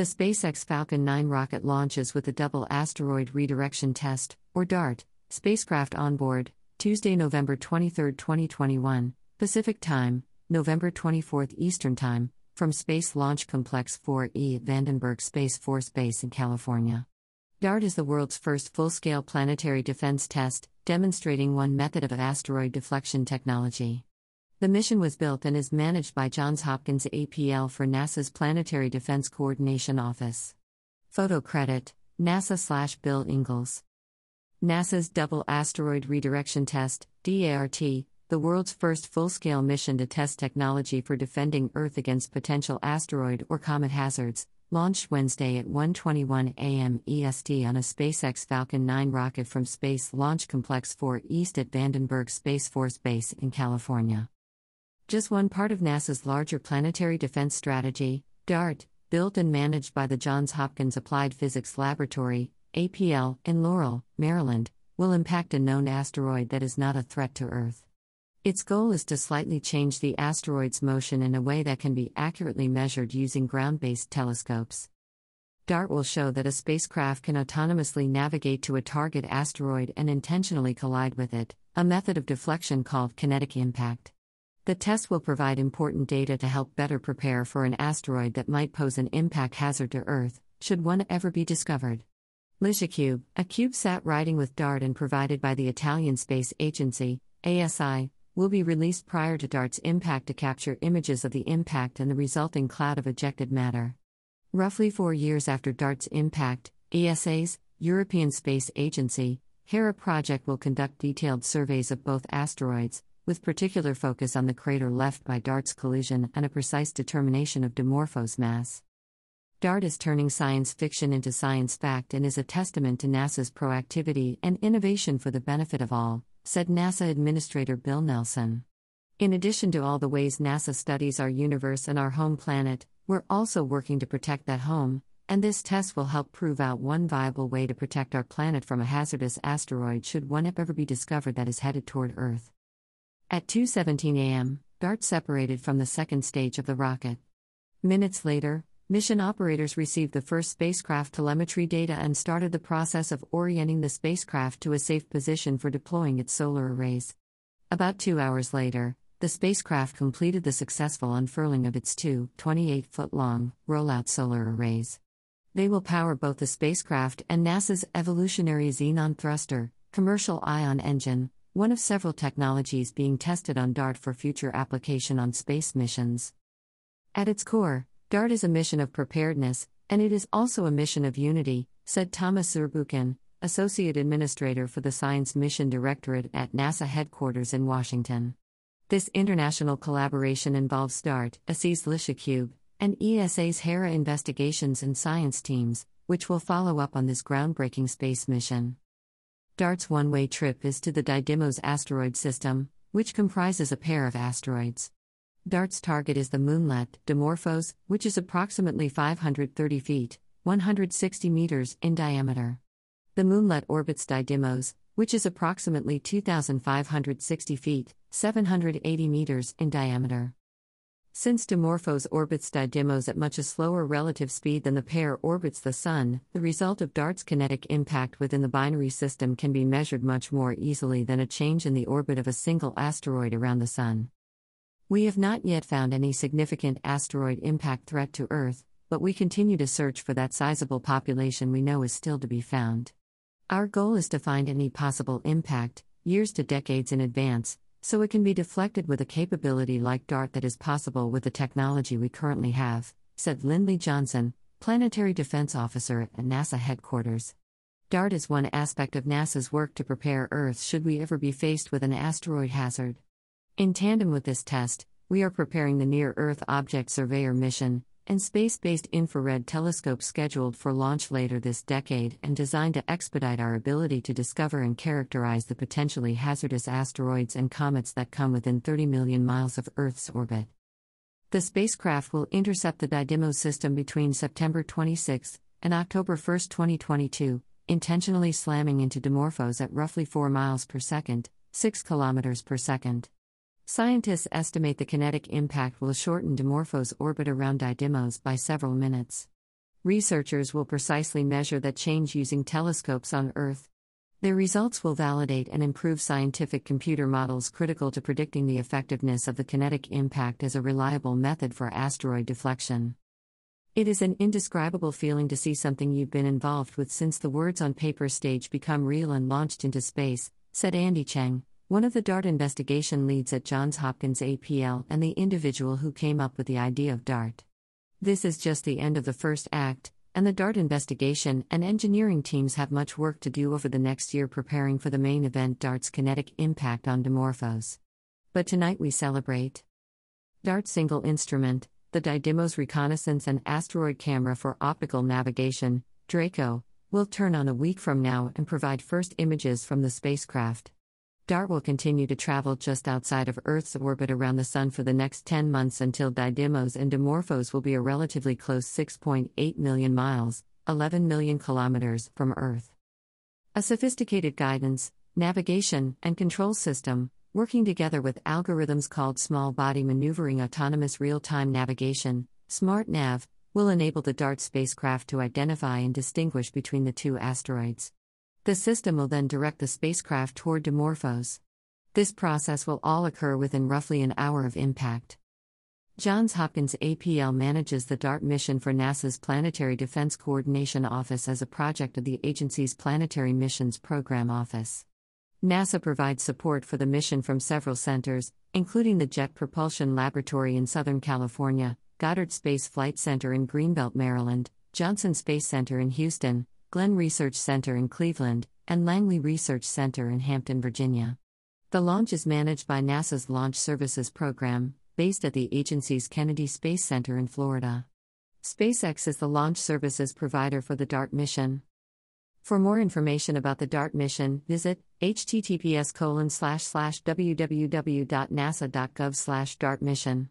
The SpaceX Falcon 9 rocket launches with the Double Asteroid Redirection Test, or DART, spacecraft on board, Tuesday, November 23, 2021, Pacific Time, November 24 Eastern Time, from Space Launch Complex 4E at Vandenberg Space Force Base in California. DART is the world's first full scale planetary defense test, demonstrating one method of asteroid deflection technology. The mission was built and is managed by Johns Hopkins APL for NASA's Planetary Defense Coordination Office. Photo credit NASA slash Bill Ingalls. NASA's Double Asteroid Redirection Test, DART, the world's first full scale mission to test technology for defending Earth against potential asteroid or comet hazards, launched Wednesday at 1:21 a.m. EST on a SpaceX Falcon 9 rocket from Space Launch Complex 4 East at Vandenberg Space Force Base in California just one part of NASA's larger planetary defense strategy, DART, built and managed by the Johns Hopkins Applied Physics Laboratory, APL, in Laurel, Maryland, will impact a known asteroid that is not a threat to Earth. Its goal is to slightly change the asteroid's motion in a way that can be accurately measured using ground based telescopes. DART will show that a spacecraft can autonomously navigate to a target asteroid and intentionally collide with it, a method of deflection called kinetic impact. The test will provide important data to help better prepare for an asteroid that might pose an impact hazard to Earth, should one ever be discovered. LICIACube, a CubeSat riding with DART and provided by the Italian Space Agency, ASI, will be released prior to DART's impact to capture images of the impact and the resulting cloud of ejected matter. Roughly four years after DART's impact, ESA's, European Space Agency, Hera project will conduct detailed surveys of both asteroids, with particular focus on the crater left by DART's collision and a precise determination of Dimorphos mass. DART is turning science fiction into science fact and is a testament to NASA's proactivity and innovation for the benefit of all, said NASA Administrator Bill Nelson. In addition to all the ways NASA studies our universe and our home planet, we're also working to protect that home, and this test will help prove out one viable way to protect our planet from a hazardous asteroid should one ever be discovered that is headed toward Earth. At 2:17 a.m., DART separated from the second stage of the rocket. Minutes later, mission operators received the first spacecraft telemetry data and started the process of orienting the spacecraft to a safe position for deploying its solar arrays. About 2 hours later, the spacecraft completed the successful unfurling of its two 28 foot long rollout solar arrays. They will power both the spacecraft and NASA's evolutionary xenon thruster, commercial ion engine, one of several technologies being tested on DART for future application on space missions. At its core, DART is a mission of preparedness, and it is also a mission of unity, said Thomas Zurbuchen, Associate Administrator for the Science Mission Directorate at NASA headquarters in Washington. This international collaboration involves DART, ESA's LICIACube, and ESA's Hera investigations and science teams, which will follow up on this groundbreaking space mission. DART's one way trip is to the Didymos asteroid system, which comprises a pair of asteroids. DART's target is the moonlet, Dimorphos, which is approximately 530 feet, 160 meters, in diameter. The moonlet orbits Didymos, which is approximately 2,560 feet, 780 meters, in diameter. Since Dimorphos orbits Didymos at much a slower relative speed than the pair orbits the Sun, the result of DART's kinetic impact within the binary system can be measured much more easily than a change in the orbit of a single asteroid around the Sun. We have not yet found any significant asteroid impact threat to Earth, but we continue to search for that sizable population we know is still to be found. Our goal is to find any possible impact, years to decades in advance, so it can be deflected with a capability like DART that is possible with the technology we currently have, said Lindley Johnson, Planetary Defense Officer at NASA headquarters. DART is one aspect of NASA's work to prepare Earth should we ever be faced with an asteroid hazard. In tandem with this test, we are preparing the Near Earth Object Surveyor mission, and space based infrared telescope scheduled for launch later this decade and designed to expedite our ability to discover and characterize the potentially hazardous asteroids and comets that come within 30 million miles of Earth's orbit. The spacecraft will intercept the Didymos system between September 26 and October 1, 2022, intentionally slamming into Dimorphos at roughly 4 miles per second, 6 kilometers per second. Scientists estimate the kinetic impact will shorten Dimorphos' orbit around Didymos by several minutes. Researchers will precisely measure that change using telescopes on Earth. Their results will validate and improve scientific computer models critical to predicting the effectiveness of the kinetic impact as a reliable method for asteroid deflection. It is an indescribable feeling to see something you've been involved with since the words on paper stage become real and launched into space, said Andy Cheng, one of the DART investigation leads at Johns Hopkins APL and the individual who came up with the idea of DART. This is just the end of the first act, and the DART investigation and engineering teams have much work to do over the next year preparing for the main event DART's kinetic impact on Dimorphos. But tonight we celebrate DART's single instrument, the Didymos Reconnaissance and Asteroid Camera for Optical Navigation, DRACO, will turn on a week from now and provide first images from the spacecraft. DART will continue to travel just outside of Earth's orbit around the Sun for the next 10 months until Didymos and Dimorphos will be a relatively close 6.8 million miles, 11 million kilometers, from Earth. A sophisticated guidance, navigation, and control system, working together with algorithms called Small Body Maneuvering Autonomous Real Time Navigation, SmartNav, will enable the DART spacecraft to identify and distinguish between the two asteroids. The system will then direct the spacecraft toward Dimorphos. This process will all occur within roughly an hour of impact. Johns Hopkins APL manages the DART mission for NASA's Planetary Defense Coordination Office as a project of the agency's Planetary Missions Program Office. NASA provides support for the mission from several centers, including the Jet Propulsion Laboratory in Southern California, Goddard Space Flight Center in Greenbelt, Maryland, Johnson Space Center in Houston, Glenn Research Center in Cleveland, and Langley Research Center in Hampton, Virginia. The launch is managed by NASA's Launch Services Program, based at the agency's Kennedy Space Center in Florida. SpaceX is the launch services provider for the DART mission. For more information about the DART mission, visit https www.nasa.gov DART mission.